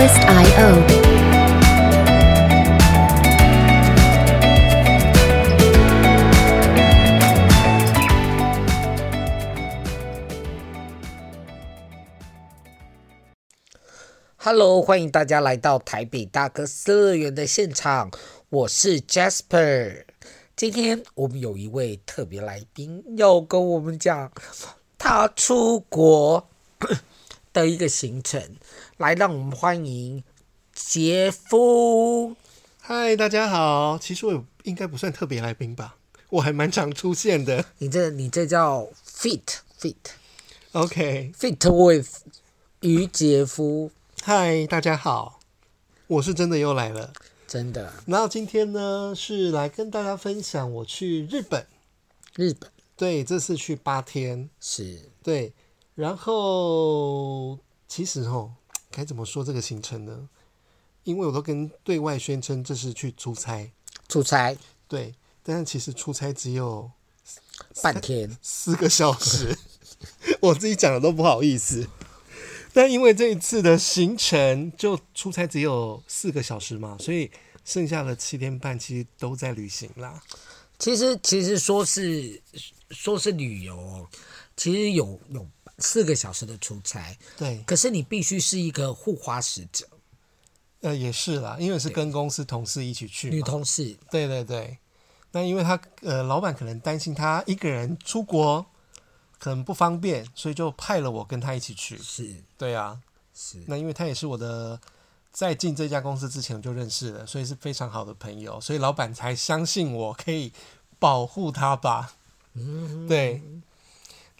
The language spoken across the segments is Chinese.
twist.io。Hello，欢迎大家来到台北大哥乐园的现场，我是 Jasper。今天我们有一位特别来宾要跟我们讲他出国的一个行程，来让我们欢迎杰夫。嗨，大家好，其实我应该不算特别来宾吧，我还蛮常出现的。你这你这叫 fit fit with 于杰夫。嗨，大家好，我是真的又来了。真的，然后今天呢是来跟大家分享我去日本，日本，对，这次去八天，是对，然后其实哦，该怎么说这个行程呢？因为我都跟对外宣称这是去出差，出差，对，但是其实出差只有半天，四个小时，我自己讲的都不好意思。但因为这一次的行程就出差只有四个小时嘛，所以剩下的七天半其实都在旅行啦。其实其实说是说是旅游，其实有有四个小时的出差。对，可是你必须是一个护花使者。呃，也是啦，因为是跟公司同事一起去，女同事。对对对。那因为他呃，老板可能担心他一个人出国。可能不方便，所以就派了我跟他一起去。是，对啊，是。那因为他也是我的，在进这家公司之前就认识了，所以是非常好的朋友，所以老板才相信我可以保护他吧。嗯，对。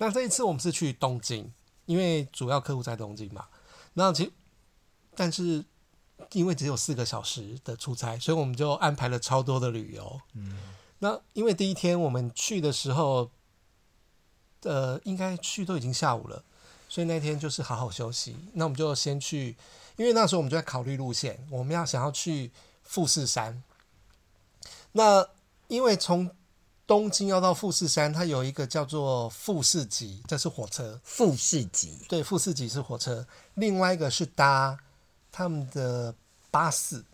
那这一次我们是去东京，因为主要客户在东京嘛。那其实，但是因为只有四个小时的出差，所以我们就安排了超多的旅游。嗯。那因为第一天我们去的时候。呃，应该去都已经下午了，所以那天就是好好休息。那我们就先去，因为那时候我们就在考虑路线，我们要想要去富士山。那因为从东京要到富士山，它有一个叫做富士急，这是火车。富士急，对，富士急是火车。另外一个是搭他们的巴士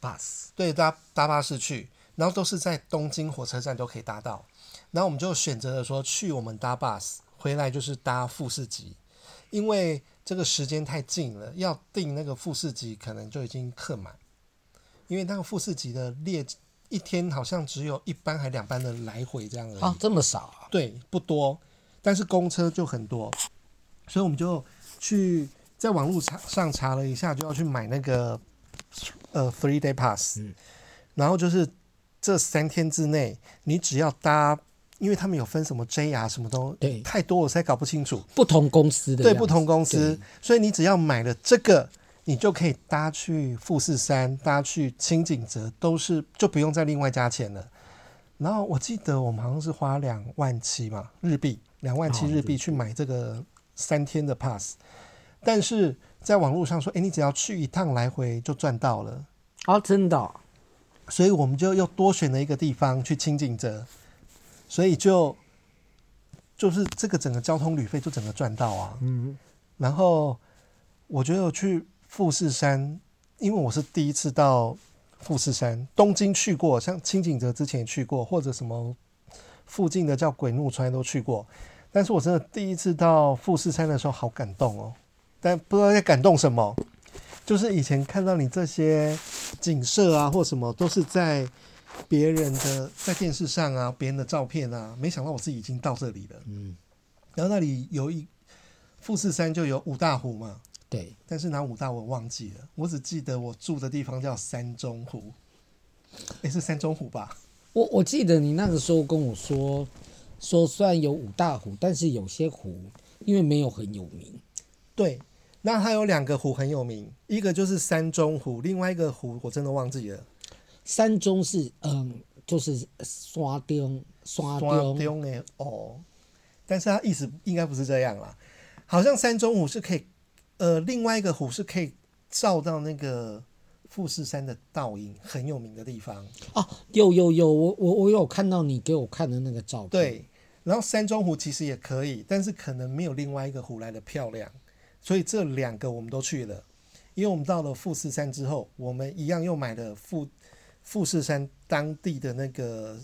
，bus，对，搭搭巴士去，然后都是在东京火车站都可以搭到。然后我们就选择了说，去我们搭 bus，回来就是搭富士急，因为这个时间太近了，要订那个富士急可能就已经客满，因为那个富士急的列一天好像只有一班还两班的来回这样而已。啊，这么少啊？对，不多，但是公车就很多，所以我们就去在网络查上查了一下，就要去买那个呃 three day pass，嗯，然后就是这三天之内，你只要搭。因为他们有分什么 JR 什么都对太多，我实在搞不清楚。不同公司的对不同公司，所以你只要买了这个，你就可以搭去富士山，搭去清景泽，都是就不用再另外加钱了。然后我记得我们好像是花两万七嘛日币，两万七日币去买这个三天的 pass，但是在网络上说，哎，你只要去一趟来回就赚到了。哦，真的哦？所以我们就又多选了一个地方去轻井泽。所以就就是这个整个交通旅费就整个赚到啊，嗯，然后我觉得我去富士山，因为我是第一次到富士山，东京去过，像清景泽之前也去过，或者什么附近的叫鬼怒川都去过，但是我真的第一次到富士山的时候好感动哦，但不知道在感动什么，就是以前看到你这些景色啊或什么都是在。别人的在电视上啊，别人的照片啊，没想到我自己已经到这里了。嗯，然后那里有一富士山就有五大湖嘛，对，但是哪五大我忘记了，我只记得我住的地方叫山中湖，诶，是山中湖吧？我我记得你那个时候跟我说，说虽然有五大湖，但是有些湖因为没有很有名。对，那它有两个湖很有名，一个就是山中湖，另外一个湖我真的忘记了。山中是嗯，就是山中山中的哦，但是它意思应该不是这样啦，好像山中湖是可以，呃，另外一个湖是可以照到那个富士山的倒影，很有名的地方哦，有有有，我我我有看到你给我看的那个照片。对，然后山中湖其实也可以，但是可能没有另外一个湖来的漂亮，所以这两个我们都去了。因为我们到了富士山之后，我们一样又买了富富士山当地的那个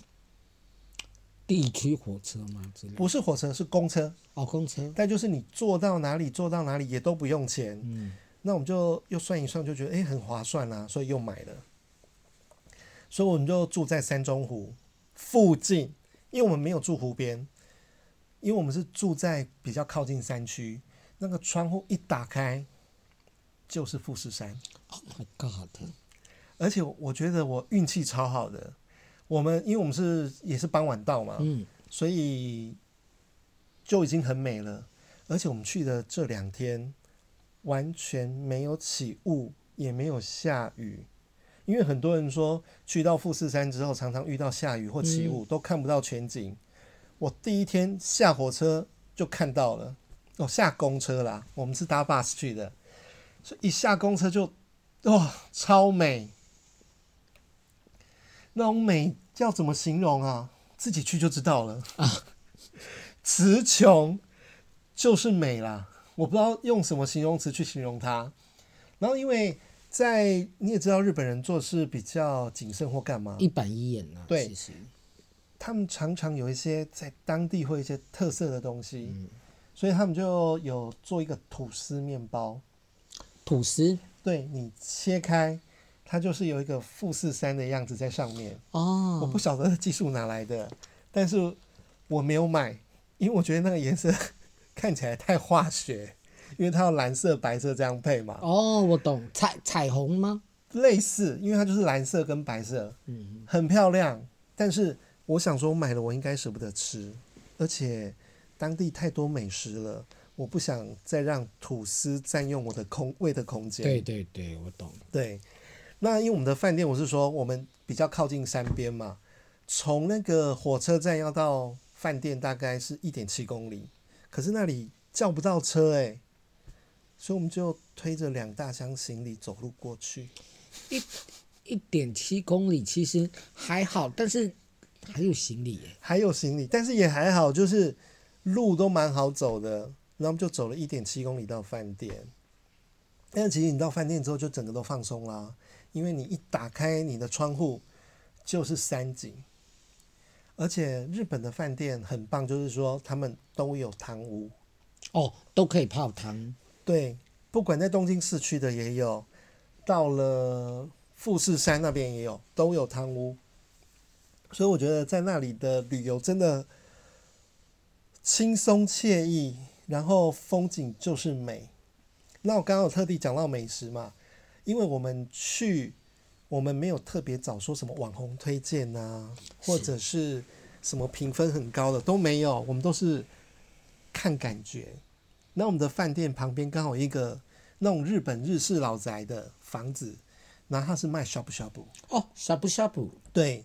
地区火车吗？不是火车，是公车。哦，公车。但就是你坐到哪里，坐到哪里也都不用钱。嗯。那我们就又算一算，就觉得哎、欸、很划算啦、啊，所以又买了。所以我们就住在山中湖附近，因为我们没有住湖边，因为我们是住在比较靠近山区，那个窗户一打开就是富士山。Oh my God！而且我觉得我运气超好的，我们因为我们是也是傍晚到嘛，嗯，所以就已经很美了。而且我们去的这两天完全没有起雾，也没有下雨。因为很多人说去到富士山之后，常常遇到下雨或起雾，都看不到全景。我第一天下火车就看到了，哦，下公车啦，我们是搭 bus 去的，所以一下公车就哇，超美，那种美要怎么形容啊？自己去就知道了啊，词穷就是美啦，我不知道用什么形容词去形容它。然后因为。在你也知道，日本人做事比较谨慎或干嘛，一板一眼啊。对，他们常常有一些在当地会一些特色的东西，嗯，所以他们就有做一个吐司面包。吐司，对，你切开，它就是有一个富士山的样子在上面。哦，我不晓得技术哪来的，但是我没有买，因为我觉得那个颜色 看起来太化学。因为它要蓝色、白色这样配嘛。哦，我懂，彩彩虹吗？类似，因为它就是蓝色跟白色，嗯，很漂亮。但是我想说，我买了我应该舍不得吃，而且当地太多美食了，我不想再让吐司占用我的空位的空间。对对对，我懂。对，那因为我们的饭店，我是说我们比较靠近山边嘛，从那个火车站要到饭店大概是一点七公里，可是那里叫不到车哎、欸。所以我们就推着两大箱行李走路过去，一一点七公里其实还好，但是还有行李耶，还有行李，但是也还好，就是路都蛮好走的。然后我们就走了一点七公里到饭店，但是其实你到饭店之后就整个都放松啦，因为你一打开你的窗户就是山景，而且日本的饭店很棒，就是说他们都有汤屋，哦，都可以泡汤。对，不管在东京市区的也有，到了富士山那边也有，都有汤屋。所以我觉得在那里的旅游真的轻松惬意，然后风景就是美。那我刚刚有特地讲到美食嘛，因为我们去，我们没有特别找说什么网红推荐啊，或者是什么评分很高的都没有，我们都是看感觉。那我们的饭店旁边刚好一个那种日本日式老宅的房子，然后它是卖 shabu shabu 哦，shabu shabu 对，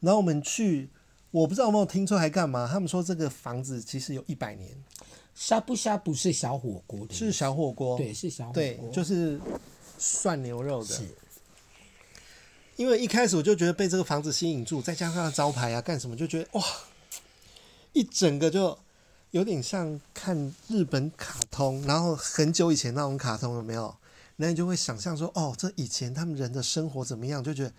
然后我们去，我不知道有没有听错还干嘛？他们说这个房子其实有一百年。shabu shabu 是小火锅的，是小火锅，对，是小火锅，对，就是涮牛肉的。是，因为一开始我就觉得被这个房子吸引住，再加上它的招牌啊，干什么就觉得哇，一整个就。有点像看日本卡通，然后很久以前那种卡通有没有？那你就会想象说，哦，这以前他们人的生活怎么样？就觉得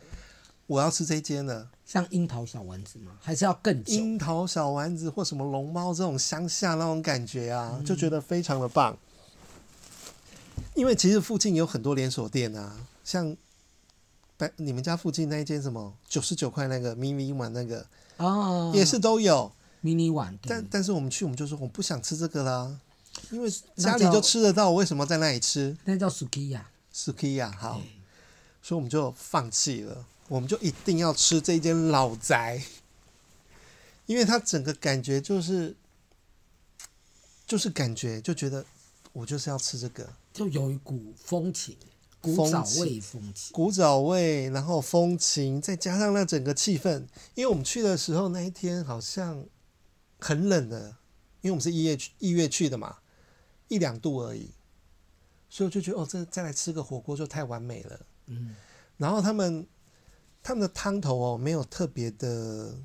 我要吃这间了。像樱桃小丸子吗？还是要更久？樱桃小丸子或什么龙猫这种乡下那种感觉啊，就觉得非常的棒。嗯、因为其实附近有很多连锁店啊，像你们家附近那一间什么九十九块那个迷你碗那个哦，也是都有。迷你碗，但但是我们去，我们就说我不想吃这个啦，因为家里就吃得到，我为什么在那里吃？那叫 sukiya，sukiya 好，所以我们就放弃了，我们就一定要吃这间老宅，因为它整个感觉就是，就是感觉就觉得我就是要吃这个，就有一股风情，古早味风情，古早味，然后风情，再加上那整个气氛，因为我们去的时候那一天好像。很冷的，因为我们是一月去一月去的嘛，一两度而已，所以我就觉得哦，这再来吃个火锅就太完美了。嗯，然后他们他们的汤头哦，没有特别的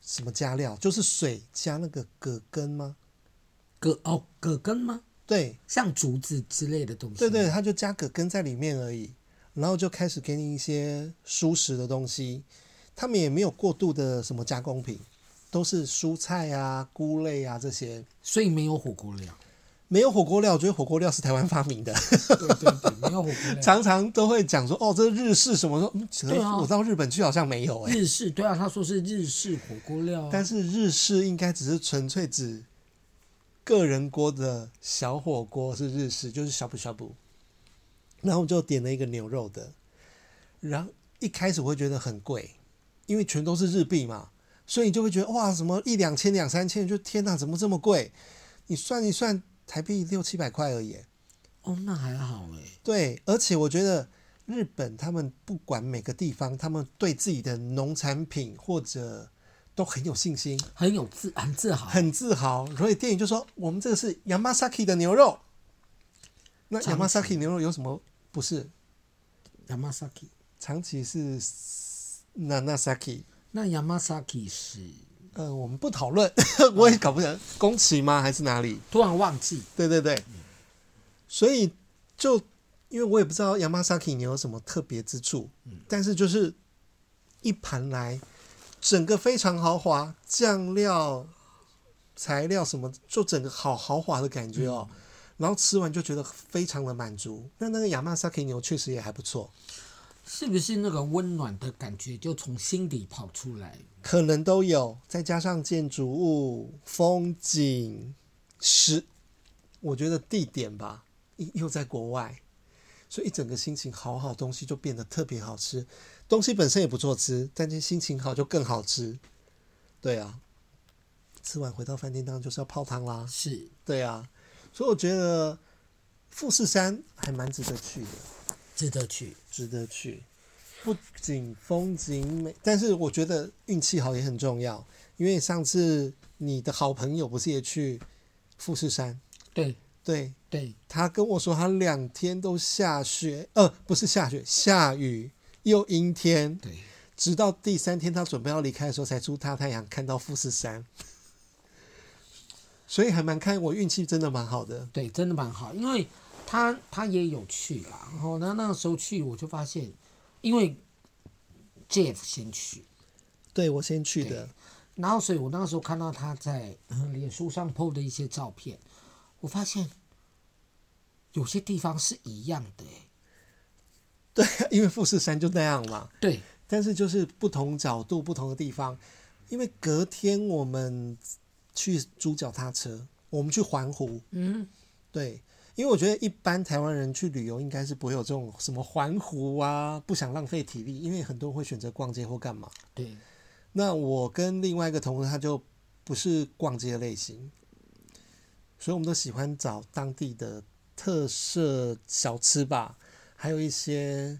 什么加料，就是水加那个葛根吗？葛哦，葛根吗？对，像竹子之类的东西。对对，它就加葛根在里面而已，然后就开始给你一些蔬食的东西，他们也没有过度的什么加工品，都是蔬菜啊、菇类啊这些，所以没有火锅料。没有火锅料，我觉得火锅料是台湾发明的。对对对，没有火锅料。常常都会讲说，哦，这日式什么说，嗯，对啊，我到日本去好像没有哎。日式，对啊，他说是日式火锅料。但是日式应该只是纯粹指个人锅的小火锅是日式，就是呷哺呷哺。然后我就点了一个牛肉的，然后一开始我会觉得很贵，因为全都是日币嘛，所以你就会觉得哇，什么一两千、两三千，就天哪，怎么这么贵？你算一算。台币六七百块而已，哦，那还好哎。对，而且我觉得日本他们不管每个地方，他们对自己的农产品或者都很有信心，很有自很自豪，很自豪。所以电影就说：“我们这个是 Yamasaki 的牛肉。”那 Yamasaki 牛肉有什么不是？Yamasaki 长崎是 Nanasaki，那 Yamasaki 是？呃，我们不讨论，我也搞不懂宫崎吗？还是哪里？突然忘记。对对对，所以就因为我也不知道 Yamasaki 牛有什么特别之处，但是就是一盘来，整个非常豪华，酱料、材料什么，就整个好豪华的感觉哦。然后吃完就觉得非常的满足。那那个 Yamasaki 牛确实也还不错。是不是那个温暖的感觉就从心底跑出来？可能都有，再加上建筑物、风景、食，我觉得地点吧，又在国外，所以一整个心情好好，东西就变得特别好吃。东西本身也不错吃，但是心情好就更好吃。对啊，吃完回到饭店当然就是要泡汤啦。是，对啊，所以我觉得富士山还蛮值得去的。值得去，值得去，不仅风景美，但是我觉得运气好也很重要。因为上次你的好朋友不是也去富士山？对对对，他跟我说他两天都下雪，呃，不是下雪，下雨又阴天。对，直到第三天他准备要离开的时候，才出大太阳，看到富士山。所以还蛮看我运气真的蛮好的。对，真的蛮好，因为。他他也有去啦，然后那那个时候去，我就发现，因为 Jeff 先去，对我先去的，然后所以我那个时候看到他在脸书上 PO 的一些照片，我发现有些地方是一样的，对，因为富士山就那样嘛，对，但是就是不同角度、不同的地方，因为隔天我们去租脚踏车，我们去环湖，嗯，对。因为我觉得一般台湾人去旅游应该是不会有这种什么环湖啊，不想浪费体力，因为很多人会选择逛街或干嘛。对。那我跟另外一个同事他就不是逛街的类型，所以我们都喜欢找当地的特色小吃吧，还有一些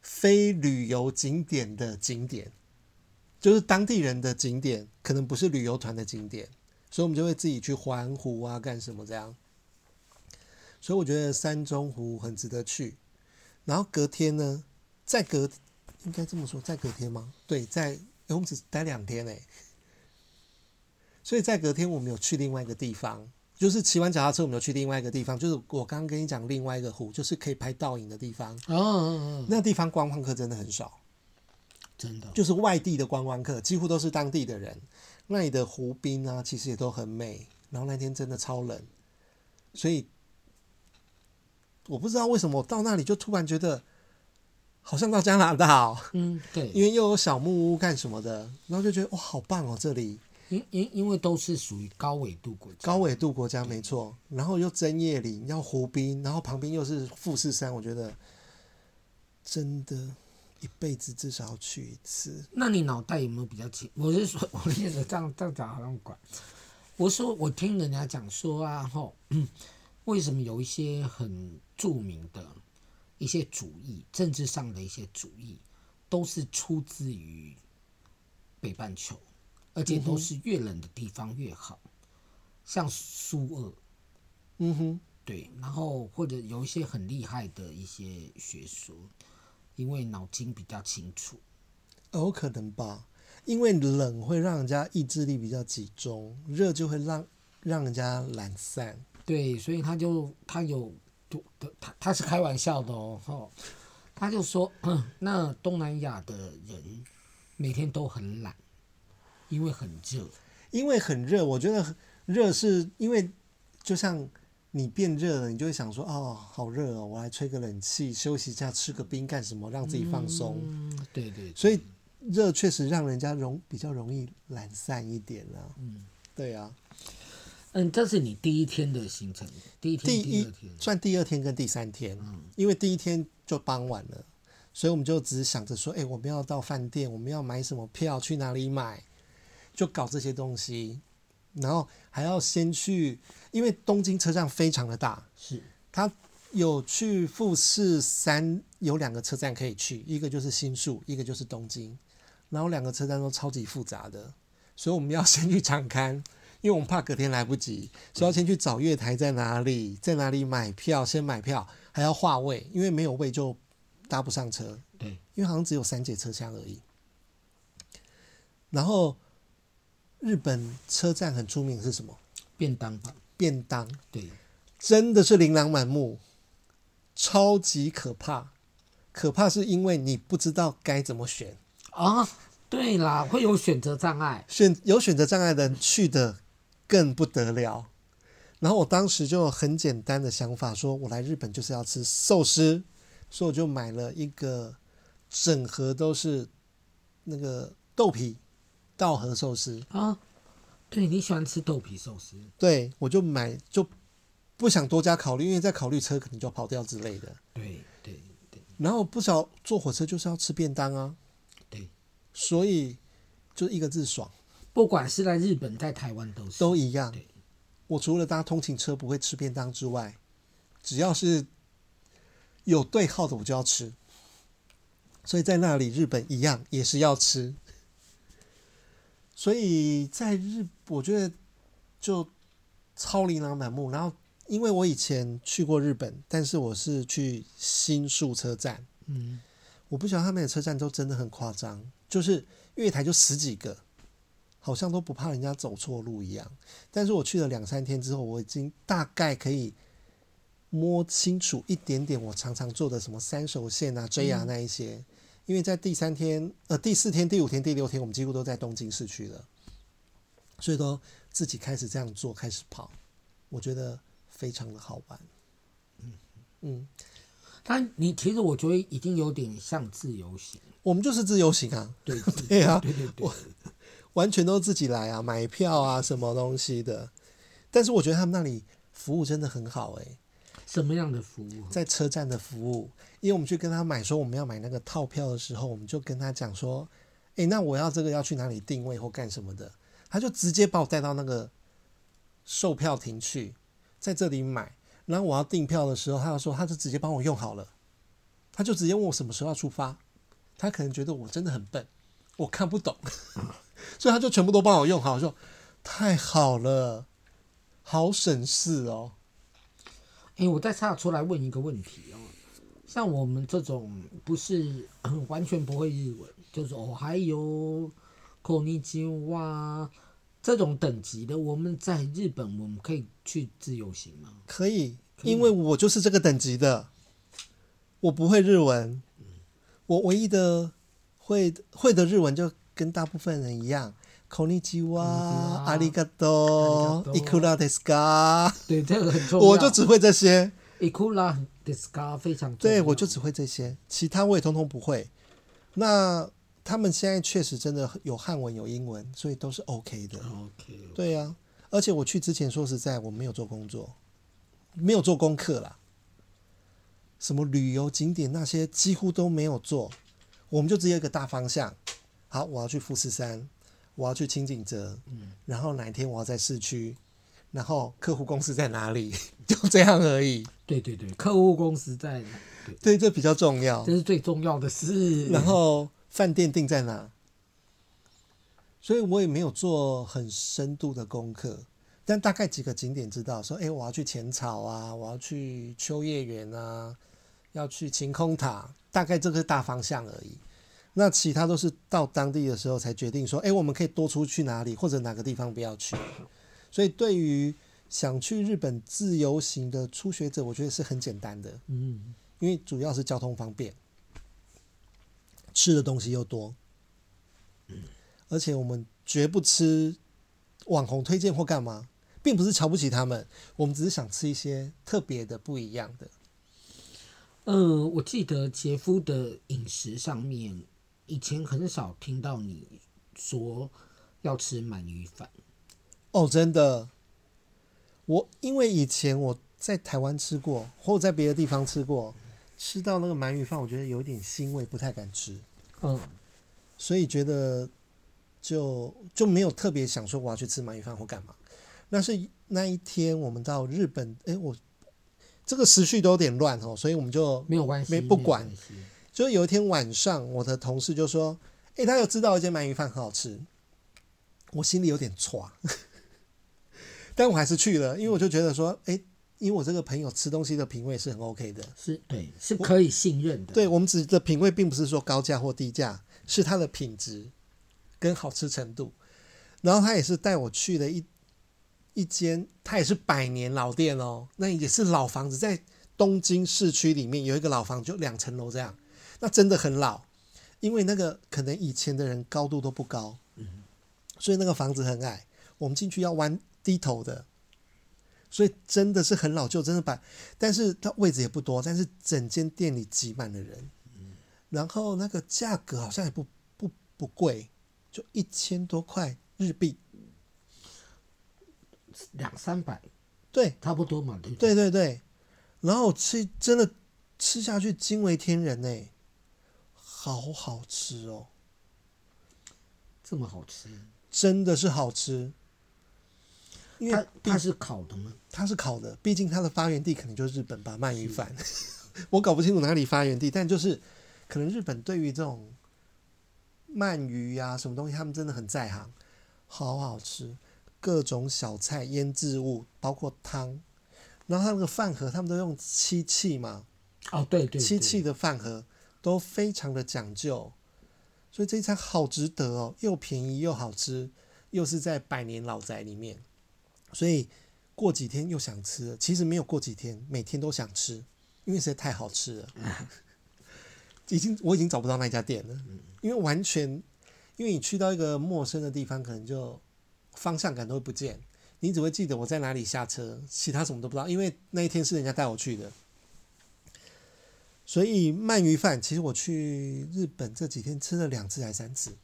非旅游景点的景点，就是当地人的景点，可能不是旅游团的景点，所以我们就会自己去环湖啊，干什么这样。所以我觉得山中湖很值得去，然后隔天呢，再隔应该这么说，再隔天吗？对，在我们只待两天哎，所以在隔天我们有去另外一个地方，就是骑完脚踏车我们有去另外一个地方，就是我刚刚跟你讲另外一个湖，就是可以拍倒影的地方。哦，哦，哦，那地方观光客真的很少，真的，就是外地的观光客几乎都是当地的人。那里的湖滨啊，其实也都很美。然后那天真的超冷，所以。我不知道为什么我到那里就突然觉得好像到加拿大哦，嗯，对，因为又有小木屋干什么的，然后就觉得哇，好棒哦，这里，因因因为都是属于高纬度国家，高纬度国家没错，然后又针叶林，要湖滨，然后旁边又是富士山，我觉得真的，一辈子至少要去一次。那你脑袋有没有比较清？我是说，我意思这样这样讲好像怪。我说我听人家讲说啊，吼。为什么有一些很著名的一些主义，政治上的一些主义，都是出自于北半球，而且都是越冷的地方越好，像苏俄，嗯哼，对，然后或者有一些很厉害的一些学说，因为脑筋比较清楚，有可能吧？因为冷会让人家意志力比较集中，热就会让让人家懒散。对，所以他就他有，他他是开玩笑的哦，哦他就说，那东南亚的人每天都很懒，因为很热，因为很热，我觉得热是因为就像你变热了，你就会想说，哦，好热哦，我来吹个冷气，休息一下，吃个冰干什么，让自己放松。嗯，对对，对。所以热确实让人家容比较容易懒散一点啊。嗯，对啊。嗯，这是你第一天的行程，第一天、第二天，算第二天跟第三天。嗯，因为第一天就傍晚了，所以我们就只想着说，哎，我们要到饭店，我们要买什么票，去哪里买，就搞这些东西，然后还要先去，因为东京车站非常的大，是它有去富士山有两个车站可以去，一个就是新宿，一个就是东京，然后两个车站都超级复杂的，所以我们要先去长勘。因为我们怕隔天来不及，所以要先去找月台在哪里，在哪里买票，先买票，还要划位，因为没有位就搭不上车。对，因为好像只有三节车厢而已。然后日本车站很出名是什么？便当吧。便当。对，真的是琳琅满目，超级可怕。可怕是因为你不知道该怎么选啊。对啦，会有选择障碍，选有选择障碍的人去的。更不得了，然后我当时就很简单的想法，说我来日本就是要吃寿司，所以我就买了一个整盒都是那个豆皮稻荷寿司啊。对，你喜欢吃豆皮寿司？对，我就买，就不想多加考虑，因为在考虑车可能就跑掉之类的。对对对。然后不少坐火车就是要吃便当啊。对，所以就一个字爽。不管是在日本，在台湾都是都一样。我除了搭通勤车不会吃便当之外，只要是有对号的我就要吃。所以在那里日本一样也是要吃。所以在日，我觉得就超琳琅满目。然后因为我以前去过日本，但是我是去新宿车站。嗯，我不晓得他们的车站都真的很夸张，就是月台就十几个。好像都不怕人家走错路一样，但是我去了两三天之后，我已经大概可以摸清楚一点点我常常坐的什么三手线啊、JR 那一些，因为在第三天、呃第四天、第五天、第六天，我们几乎都在东京市区了，所以都自己开始这样做，开始跑，我觉得非常的好玩。嗯嗯，但你其实我觉得已经有点像自由行，我们就是自由行啊，对对啊，对对对。完全都自己来啊，买票啊，什么东西的。但是我觉得他们那里服务真的很好诶、欸。什么样的服务？在车站的服务，因为我们去跟他买说我们要买那个套票的时候，我们就跟他讲说，诶，那我要这个要去哪里定位或干什么的，他就直接把我带到那个售票亭去，在这里买。然后我要订票的时候，他就说他就直接帮我用好了，他就直接问我什么时候要出发。他可能觉得我真的很笨，我看不懂。所以他就全部都帮我用好，说太好了，好省事哦。哎、欸，我再插出来问一个问题哦，像我们这种不是完全不会日文，就是哦还有こんにちは这种等级的，我们在日本我们可以去自由行吗？可以，因为我就是这个等级的，我不会日文，我唯一的会会的日文就。跟大部分人一样， こんにちは、ありがとう、いくらですか？对，这个很重要。我就只会这些。いくらですか？非常重要。对，我就只会这些，其他我也通通不会。那他们现在确实真的有汉文有英文，所以都是 OK 的。OK。对呀、啊，而且我去之前，说实在，我没有做工作，没有做功课啦。什么旅游景点那些几乎都没有做，我们就只有一个大方向。好，我要去富士山， 我要去清景泽，嗯，然后哪一天我要在市区，然后客户公司在哪里，就这样而已。对对对，客户公司在哪？对，对，这比较重要，这是最重要的事。然后饭店定在哪？所以我也没有做很深度的功课，但大概几个景点知道，说，哎，我要去浅草啊，我要去秋叶原啊，要去晴空塔，大概这个大方向而已。那其他都是到当地的时候才决定说，哎，我们可以多出去哪里，或者哪个地方不要去。所以对于想去日本自由行的初学者，我觉得是很简单的。嗯，因为主要是交通方便，吃的东西又多，而且我们绝不吃网红推荐或干嘛，并不是瞧不起他们，我们只是想吃一些特别的、不一样的。呃，我记得杰夫的饮食上面，以前很少听到你说要吃鳗鱼饭。哦，真的，我因为以前我在台湾吃过，或者在别的地方吃过，吃到那个鳗鱼饭，我觉得有点腥味，不太敢吃。嗯，所以觉得就就没有特别想说我要去吃鳗鱼饭或干嘛。那是那一天我们到日本，哎，我这个时序都有点乱哦，所以我们就没有关系，没不管。就有一天晚上，我的同事就说：“哎，他有知道一间鳗鱼饭很好吃。”我心里有点挫。但我还是去了，因为我就觉得说，哎，因为我这个朋友吃东西的品味是很 OK 的，是对，是可以信任的。对，我们指的品味，并不是说高价或低价，是它的品质跟好吃程度。然后他也是带我去了一一间，他也是百年老店哦，那也是老房子，在东京市区里面有一个老房，就两层楼这样，那真的很老，因为那个可能以前的人高度都不高，所以那个房子很矮，我们进去要弯。低头的，所以真的是很老旧，真的摆，但是它位置也不多，但是整间店里挤满了人，然后那个价格好像也不不不贵，就一千多块日币，两三百，对，差不多嘛，对不对？对对对，然后吃真的吃下去惊为天人呢，好好吃哦，这么好吃，真的是好吃。因为它它是烤的吗？它是烤的，毕竟它的发源地可能就是日本吧，鳗鱼饭。我搞不清楚哪里发源地，但就是可能日本对于这种鳗鱼呀、啊、什么东西，他们真的很在行，好好吃，各种小菜、腌制物，包括汤，然后它那个饭盒，他们都用漆器嘛，哦对对，对，漆器的饭盒都非常的讲究，所以这一餐好值得哦，又便宜又好吃，又是在百年老宅里面。所以过几天又想吃了，其实没有过几天，每天都想吃，因为实在太好吃了。已经我已经找不到那家店了，因为完全，因为你去到一个陌生的地方，可能就方向感都会不见，你只会记得我在哪里下车，其他什么都不知道，因为那一天是人家带我去的。所以鳗鱼饭，其实我去日本这几天吃了两次还是三次，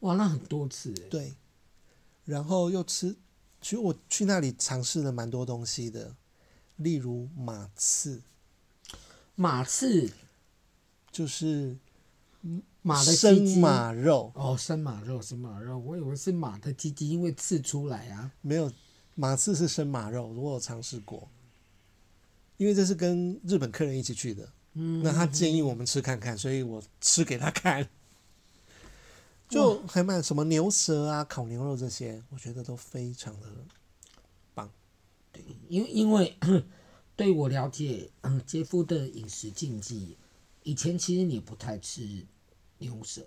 哇，那很多次。对，然后又吃。其实我去那里尝试了蛮多东西的，例如马刺。马刺就是马的生马肉哦，生马肉，生马肉，我以为是马的鸡鸡，因为刺出来啊。没有，马刺是生马肉，我有尝试过。因为这是跟日本客人一起去的，嗯，那他建议我们吃看看，所以我吃给他看。就还蛮什么牛舌啊、烤牛肉这些，我觉得都非常的棒。对，因为因为 对我了解，嗯，杰夫的饮食禁忌，以前其实你不太吃牛舌，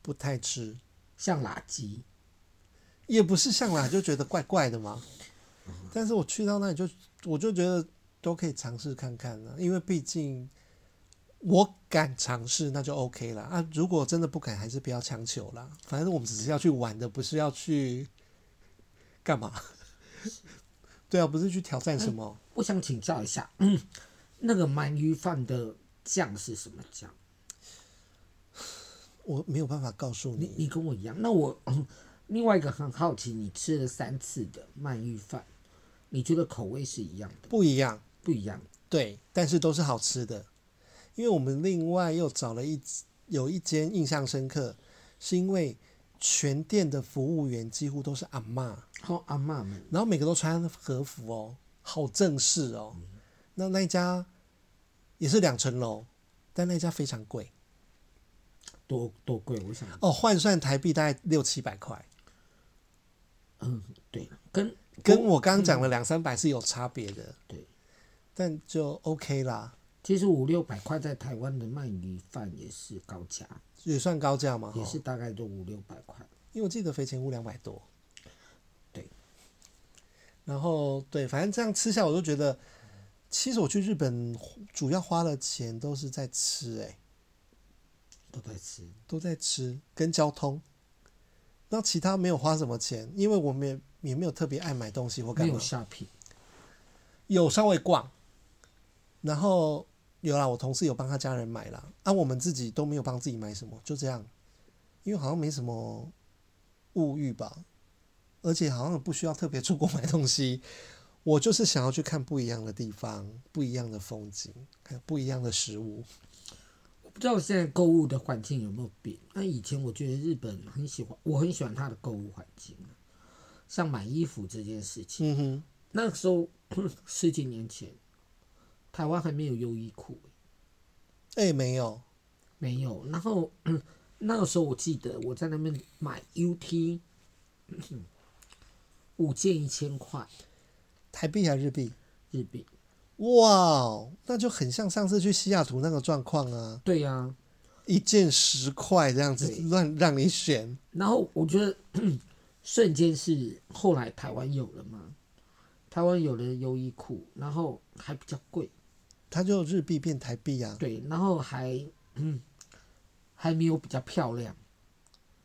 不太吃，像辣鸡，也不是像辣，就觉得怪怪的嘛。但是我去到那里就，我就觉得都可以尝试看看呢，因为毕竟。我敢尝试，那就 OK 了啊！如果真的不敢，还是不要强求了。反正我们只是要去玩的，不是要去干嘛？对啊，不是去挑战什么。嗯，我想请教一下，嗯，那个鳗鱼饭的酱是什么酱？我没有办法告诉你。你你跟我一样。那我 另外一个很好奇，你吃了三次的鳗鱼饭，你觉得口味是一样的？不一样，不一样。对，但是都是好吃的。因为我们另外又找了一有一间印象深刻，是因为全店的服务员几乎都是阿妈，好阿妈们，然后每个都穿和服哦，好正式哦。那那一家也是两层楼，但那一家非常贵，多多贵？我想哦，换算台币大概六七百块。嗯，对，跟跟我刚刚讲的两三百是有差别的，对，但就 OK 啦。其实五六百块在台湾的鳗鱼饭也是高价，也算高价嘛，也是大概都五六百块。因为我记得肥前屋两百多。对，然后对，反正这样吃下，我都觉得，其实我去日本主要花的钱都是在吃，哎，都在吃，都在吃跟交通。那其他没有花什么钱，因为我们也也没有特别爱买东西或干嘛。没有 shopping，有稍微逛，然后有啦，我同事有帮他家人买啦，啊，我们自己都没有帮自己买什么，就这样，因为好像没什么物欲吧。而且好像不需要特别出国买东西，我就是想要去看不一样的地方、不一样的风景，还有不一样的食物。我不知道现在购物的环境有没有变。那以前我觉得日本很喜欢，我很喜欢它的购物环境，像买衣服这件事情。嗯哼，那个时候十几年前，台湾还没有优衣库。哎，没有，没有。然后 那个时候我记得我在那边买 UT。五件一千块，台币还是日币？日币。哇，那就很像上次去西雅图那个状况啊。对呀、啊，一件十块这样子乱让你选。然后我觉得 瞬间是后来台湾有了嘛，台湾有了优衣库，然后还比较贵，它就日币变台币啊。对，然后还嗯还没有比较漂亮。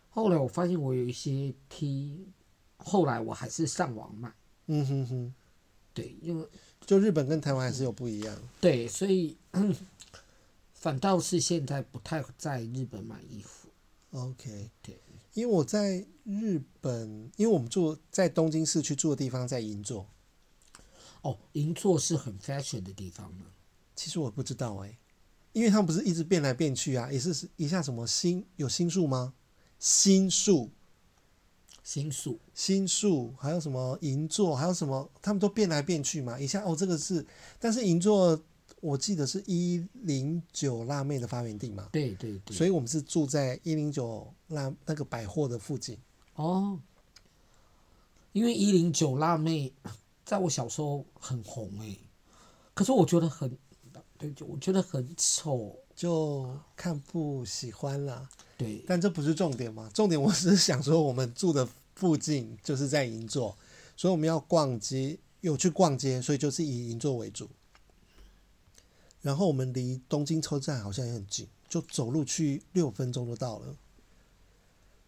后来我发现我有一些 T。后来我还是上网买，嗯哼哼，对，因为就日本跟台湾还是有不一样，对，所以 反倒是现在不太在日本买衣服。OK，对，因为我在日本，因为我们住在东京市区住的地方在银座，哦，银座是很 fashion 的地方吗？其实我不知道哎、欸，因为他们不是一直变来变去啊，也是一下什么新有新宿吗？新宿。星宿、星宿，还有什么银座，还有什么，他们都变来变去嘛。一下哦，这个是，但是银座我记得是一零九辣妹的发源地嘛。对对对。所以我们是住在一零九辣那个百货的附近。哦。因为一零九辣妹在我小时候很红哎、欸，可是我觉得很，对，我觉得很丑，就看不喜欢了。对，但这不是重点嘛？重点 我是想说，我们住的附近就是在银座，所以我们要逛街，有去逛街，所以就是以银座为主。然后我们离东京车站好像也很近，就走路去六分钟就到了。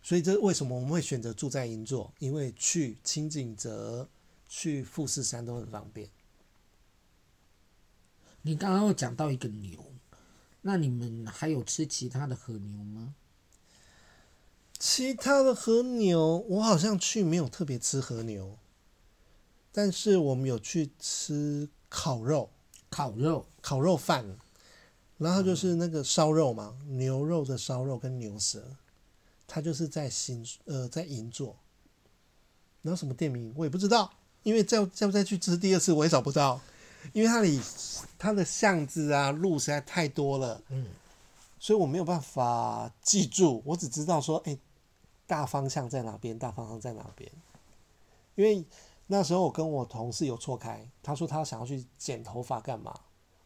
所以这为什么我们会选择住在银座？因为去清景泽、去富士山都很方便。你刚刚有讲到一个牛，那你们还有吃其他的和牛吗？其他的和牛，我好像去没有特别吃和牛，但是我们有去吃烤肉，烤肉，烤肉饭，然后就是那个烧肉嘛，牛肉的烧肉跟牛舌，它就是在新呃在银座，然后什么店名我也不知道，因为再再不再去吃第二次我也找不到，因为它里它的巷子啊路实在太多了，嗯，所以我没有办法记住，我只知道说哎。欸大方向在哪边？大方向在哪边？因为那时候我跟我同事有错开，他说他想要去剪头发干嘛，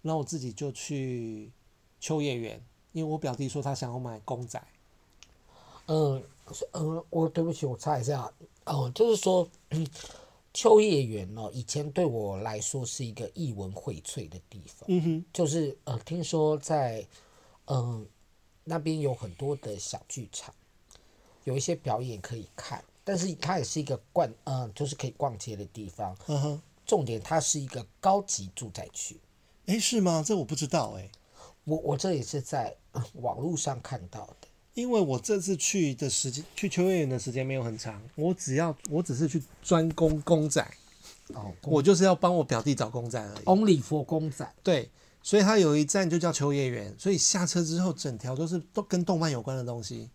那我自己就去秋叶原，因为我表弟说他想要买公仔。嗯嗯，我对不起，我查一下，哦，就是说秋叶原哦，以前对我来说是一个艺文荟萃的地方。嗯哼，就是呃，听说在嗯、呃、那边有很多的小剧场。有一些表演可以看，但是它也是一个逛，嗯，就是可以逛街的地方。嗯哼，重点它是一个高级住宅区。诶，是吗？这我不知道诶。我我这也是在网络上看到的。因为我这次去的时间，去秋叶原的时间没有很长，我只要我只是去专攻公仔。哦，我就是要帮我表弟找公仔而已。Only for 公仔。对，所以它有一站就叫秋叶原，所以下车之后整条都是都跟动漫有关的东西。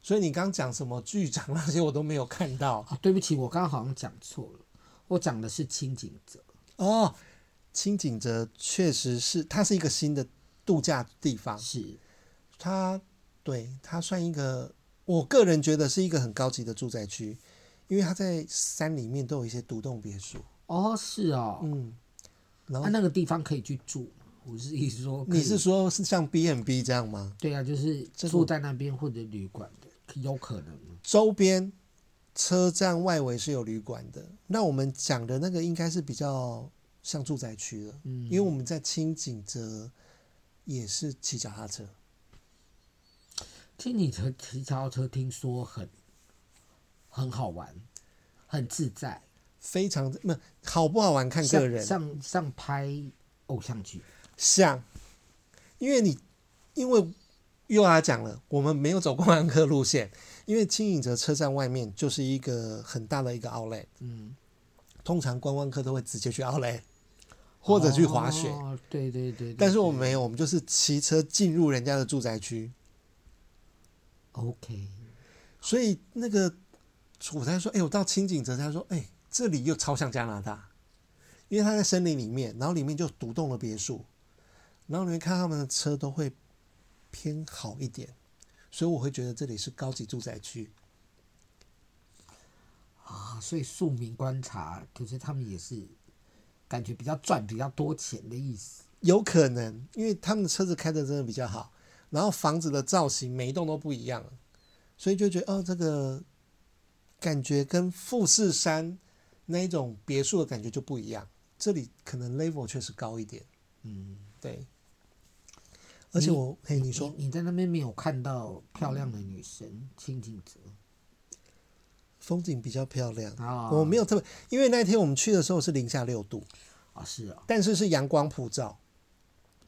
所以你刚讲什么剧场那些我都没有看到。啊，对不起，我刚刚好像讲错了，我讲的是清景泽。哦，清景泽确实是，它是一个新的度假地方。是，它对它算一个，我个人觉得是一个很高级的住宅区，因为它在山里面都有一些独栋别墅。哦，是哦，嗯，然后、啊、那个地方可以去住。我是意思说，你是说是像 B n B 这样吗？对啊，就是住在那边或者旅馆的，有可能。周边车站外围是有旅馆的，那我们讲的那个应该是比较像住宅区了，嗯，因为我们在清景泽也是骑脚踏车。清景泽骑脚踏车听说很很好玩，很自在，非常不好不好玩看个人，像像，像拍偶像剧，像，因为你因为又要讲了，我们没有走观光客路线，因为清景泽车站外面就是一个很大的一个 outlet，嗯，通常观光客都会直接去 outlet。或者去滑雪，哦、对，对，对，对对对。但是我们没有，我们就是骑车进入人家的住宅区。OK。所以那个我才说，哎、欸，我到清景泽，他说，哎、欸，这里又超像加拿大，因为他在森林里面，然后里面就独栋的别墅，然后你们看他们的车都会偏好一点，所以我会觉得这里是高级住宅区。啊，所以庶民观察，可是他们也是。感觉比较赚比较多钱的意思，有可能，因为他们的车子开的真的比较好，然后房子的造型每一栋都不一样，所以就觉得哦，这个感觉跟富士山那一种别墅的感觉就不一样。这里可能 level 确实高一点，嗯，对。而且我，嘿，你说你，你在那边没有看到漂亮的女神，清景泽。风景比较漂亮啊，我没有特别，因为那天我们去的时候是零下六度啊，是啊，但是是阳光普照，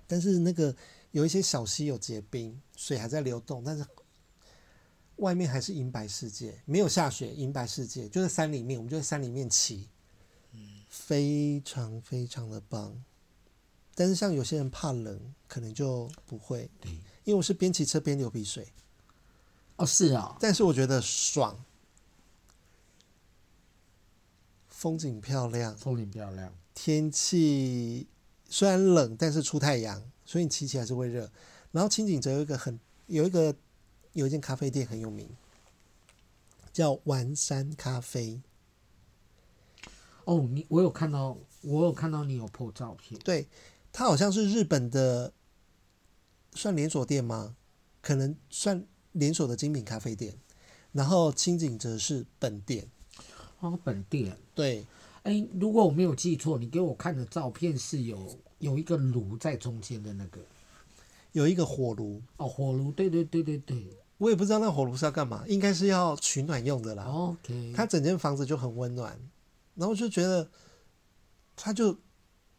但是那个有一些小溪有结冰，水还在流动，但是外面还是银白世界，没有下雪，银白世界就在山里面，我们就在山里面骑，非常非常的棒。但是像有些人怕冷，可能就不会，因为我是边骑车边流鼻水，哦，是啊，但是我觉得爽。风景漂亮，风景漂亮。天气虽然冷，但是出太阳，所以你骑起来是会热。然后清景泽有一个很有一个有一间咖啡店很有名，叫丸山咖啡。哦，你我有看到，我有看到你有 po 照片。对，它好像是日本的，算连锁店吗？可能算连锁的精品咖啡店。然后清景泽是本店。哦，本店对，哎、欸，如果我没有记错，你给我看的照片是有有一个炉在中间的那个，有一个火炉哦，火炉，对对对对对，我也不知道那火炉是要干嘛，应该是要取暖用的啦。OK，它整间房子就很温暖，然后就觉得它就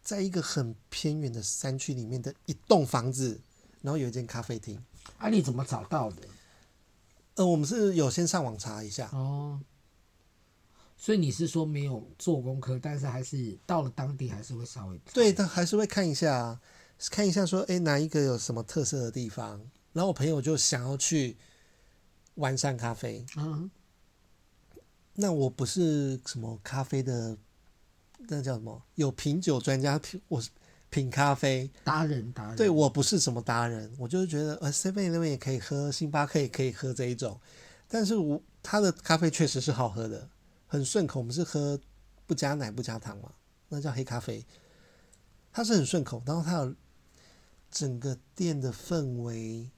在一个很偏远的山区里面的一栋房子，然后有一间咖啡厅。啊，你怎么找到的？呃，我们是有先上网查一下哦。所以你是说没有做功课，但是还是到了当地还是会稍微对，但还是会看一下，看一下说，哎，哪一个有什么特色的地方？然后我朋友就想要去完善咖啡，嗯，那我不是什么咖啡的，那叫什么？有品酒专家品，我是品咖啡达人，达人。对，我不是什么达人，我就是觉得呃，seven 那边也可以喝，星巴克也可以喝这一种，但是我他的咖啡确实是好喝的。很顺口，我们是喝不加奶不加糖嘛，那叫黑咖啡。它是很顺口，然后它有整个店的氛围，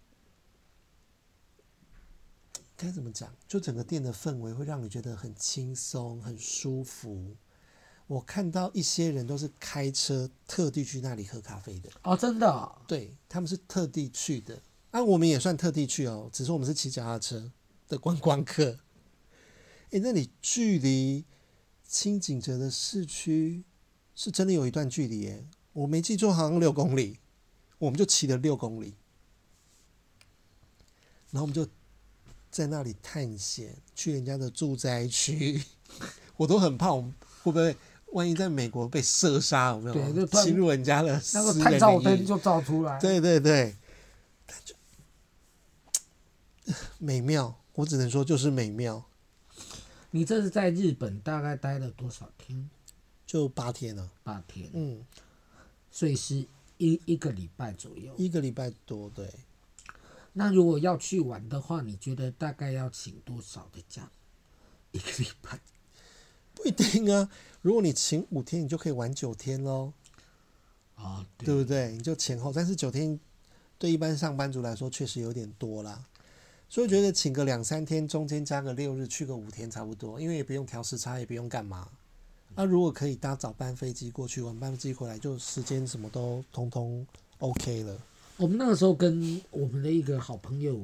该怎么讲？就整个店的氛围会让你觉得很轻松、很舒服。我看到一些人都是开车特地去那里喝咖啡的哦，真的哦？对，他们是特地去的，啊，我们也算特地去哦，只是我们是骑脚踏车的观光客。哎，那里距离清景泽的市区是真的有一段距离耶，我没记错，好像六公里，我们就骑了六公里，然后我们就在那里探险，去人家的住宅区，我都很怕我们会不会万一在美国被射杀，有没有？对，就侵入人家的那个探照灯就照出来，对对对，就 美妙，我只能说就是美妙。你这是在日本大概待了多少天？就八天了。八天，嗯，所以是一一个礼拜左右。一个礼拜多，对。那如果要去玩的话，你觉得大概要请多少的假？一个礼拜？不一定啊。如果你请五天，你就可以玩九天喽。啊，对，对不对？你就前后，但是九天对一般上班族来说确实有点多啦。所以我觉得请个两三天，中间加个六日，去个五天差不多，因为也不用调时差，也不用干嘛，那、啊、如果可以搭早班飞机过去，晚班飞机回来，就时间什么都通通 OK 了。我们那个时候跟我们的一个好朋友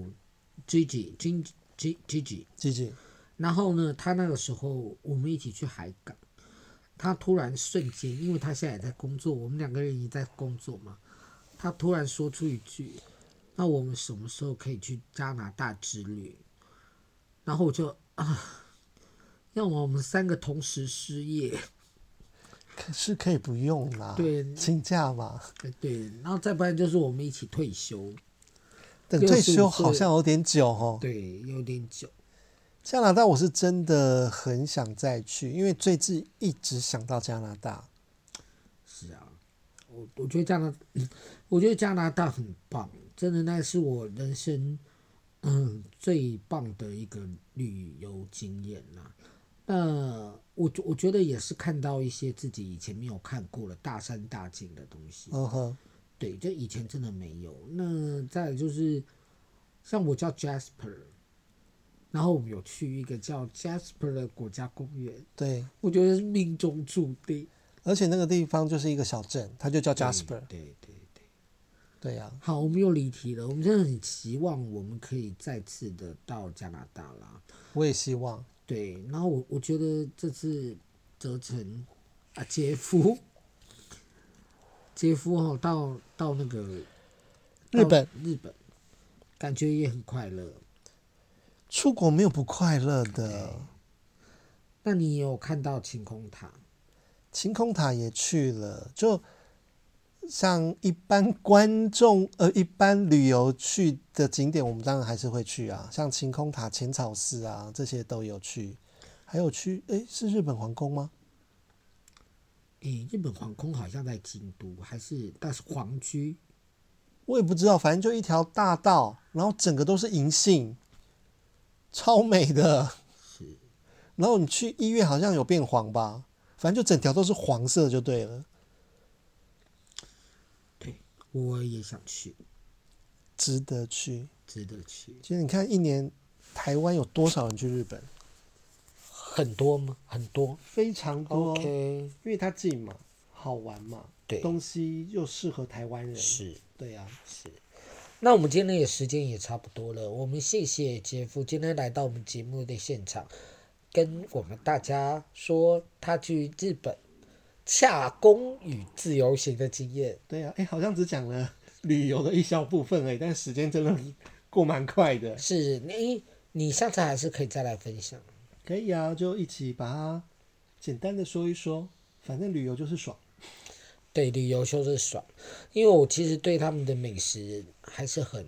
Gigi Gigi Gigi Gigi，然后呢，他那个时候我们一起去海港，他突然瞬间，因为他现在也在工作，我们两个人也在工作嘛，他突然说出一句：“那我们什么时候可以去加拿大之旅？”然后我就啊。要我们三个同时失业，可是可以不用啦，对，请假嘛。对，然后再不然就是我们一起退休。等退休好像有点久哦。对，有点久。加拿大我是真的很想再去，因为最近一直想到加拿大。是啊，我我觉得加拿，我觉得加拿大很棒，真的，那是我人生嗯最棒的一个旅游经验啦。那，我我觉得也是看到一些自己以前没有看过的大山大景的东西。嗯哼，对，就以前真的没有。那再就是，像我叫 Jasper，然后我们有去一个叫 Jasper 的国家公园。对，我觉得是命中注定。而且那个地方就是一个小镇，它就叫 Jasper。对对对呀。好，我们又离题了。我们真的很期望我们可以再次的到加拿大啦。我也希望。对，然后我我觉得这次泽成啊，杰夫，杰夫哈、哦，到到那个日本，日本，感觉也很快乐。出国没有不快乐的。那你有看到晴空塔？晴空塔也去了，就。像一般观众呃，一般旅游去的景点，我们当然还是会去啊，像晴空塔、浅草寺啊，这些都有去，还有去，诶，是日本皇宫吗？诶，日本皇宫好像在京都，还是但是皇居，我也不知道，反正就一条大道，然后整个都是银杏，超美的。是，然后你去医院好像有变黄吧，反正就整条都是黄色就对了。我也想去，值得去，值得去。其实你看，一年台湾有多少人去日本？很多吗？很多，非常多。OK，因为它近嘛，好玩嘛，对，东西又适合台湾人。是，对呀、啊，是。那我们今天的时间也差不多了，我们谢谢杰夫今天来到我们节目的现场，跟我们大家说他去日本。洽公与自由行的经验，对呀、啊，哎，好像只讲了旅游的一小部分哎，但时间真的过蛮快的。是你，你下次还是可以再来分享。可以啊，就一起把它简单的说一说，反正旅游就是爽。对，旅游就是爽，因为我其实对他们的美食还是很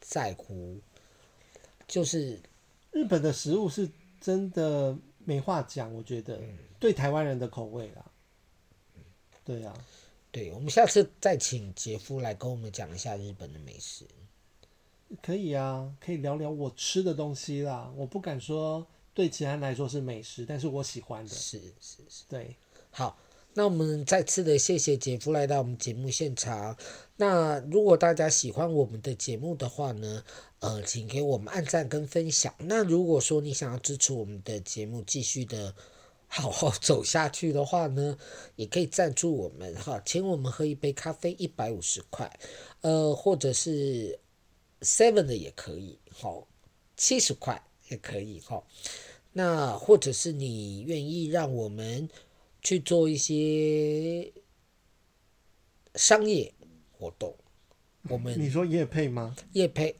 在乎，就是日本的食物是真的没话讲，我觉得、嗯、对台湾人的口味啦。对呀、啊，对，我们下次再请杰夫来跟我们讲一下日本的美食。可以啊，可以聊聊我吃的东西啦。我不敢说对其他人来说是美食，但是我喜欢的。是是是，对。好，那我们再次的谢谢杰夫来到我们节目现场。那如果大家喜欢我们的节目的话呢，呃，请给我们按赞跟分享。那如果说你想要支持我们的节目继续的。好好走下去的话呢，也可以赞助我们哈，请我们喝一杯咖啡，一百五十块，呃，或者是 seven 的也可以，好，七十块也可以哈。那或者是你愿意让我们去做一些商业活动，我们你说夜配吗？夜配。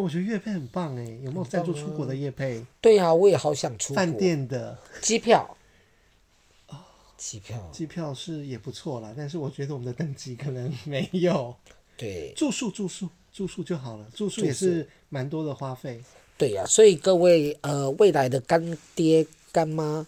我觉得业配很棒哎，有没有赞助出国的乐配？对呀、啊，我也好想出国。饭店的机票，机票，机票是也不错啦，但是我觉得我们的等级可能没有。对，住宿住宿住宿就好了，住宿也是蛮多的花费。对呀、啊，所以各位呃未来的干爹干妈，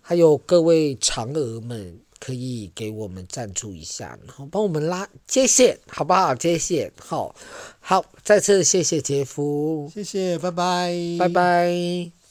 还有各位嫦娥们。可以给我们赞助一下，然后帮我们拉接线，好不好？接线，好，好，再次谢谢杰夫，谢谢，拜拜，拜拜。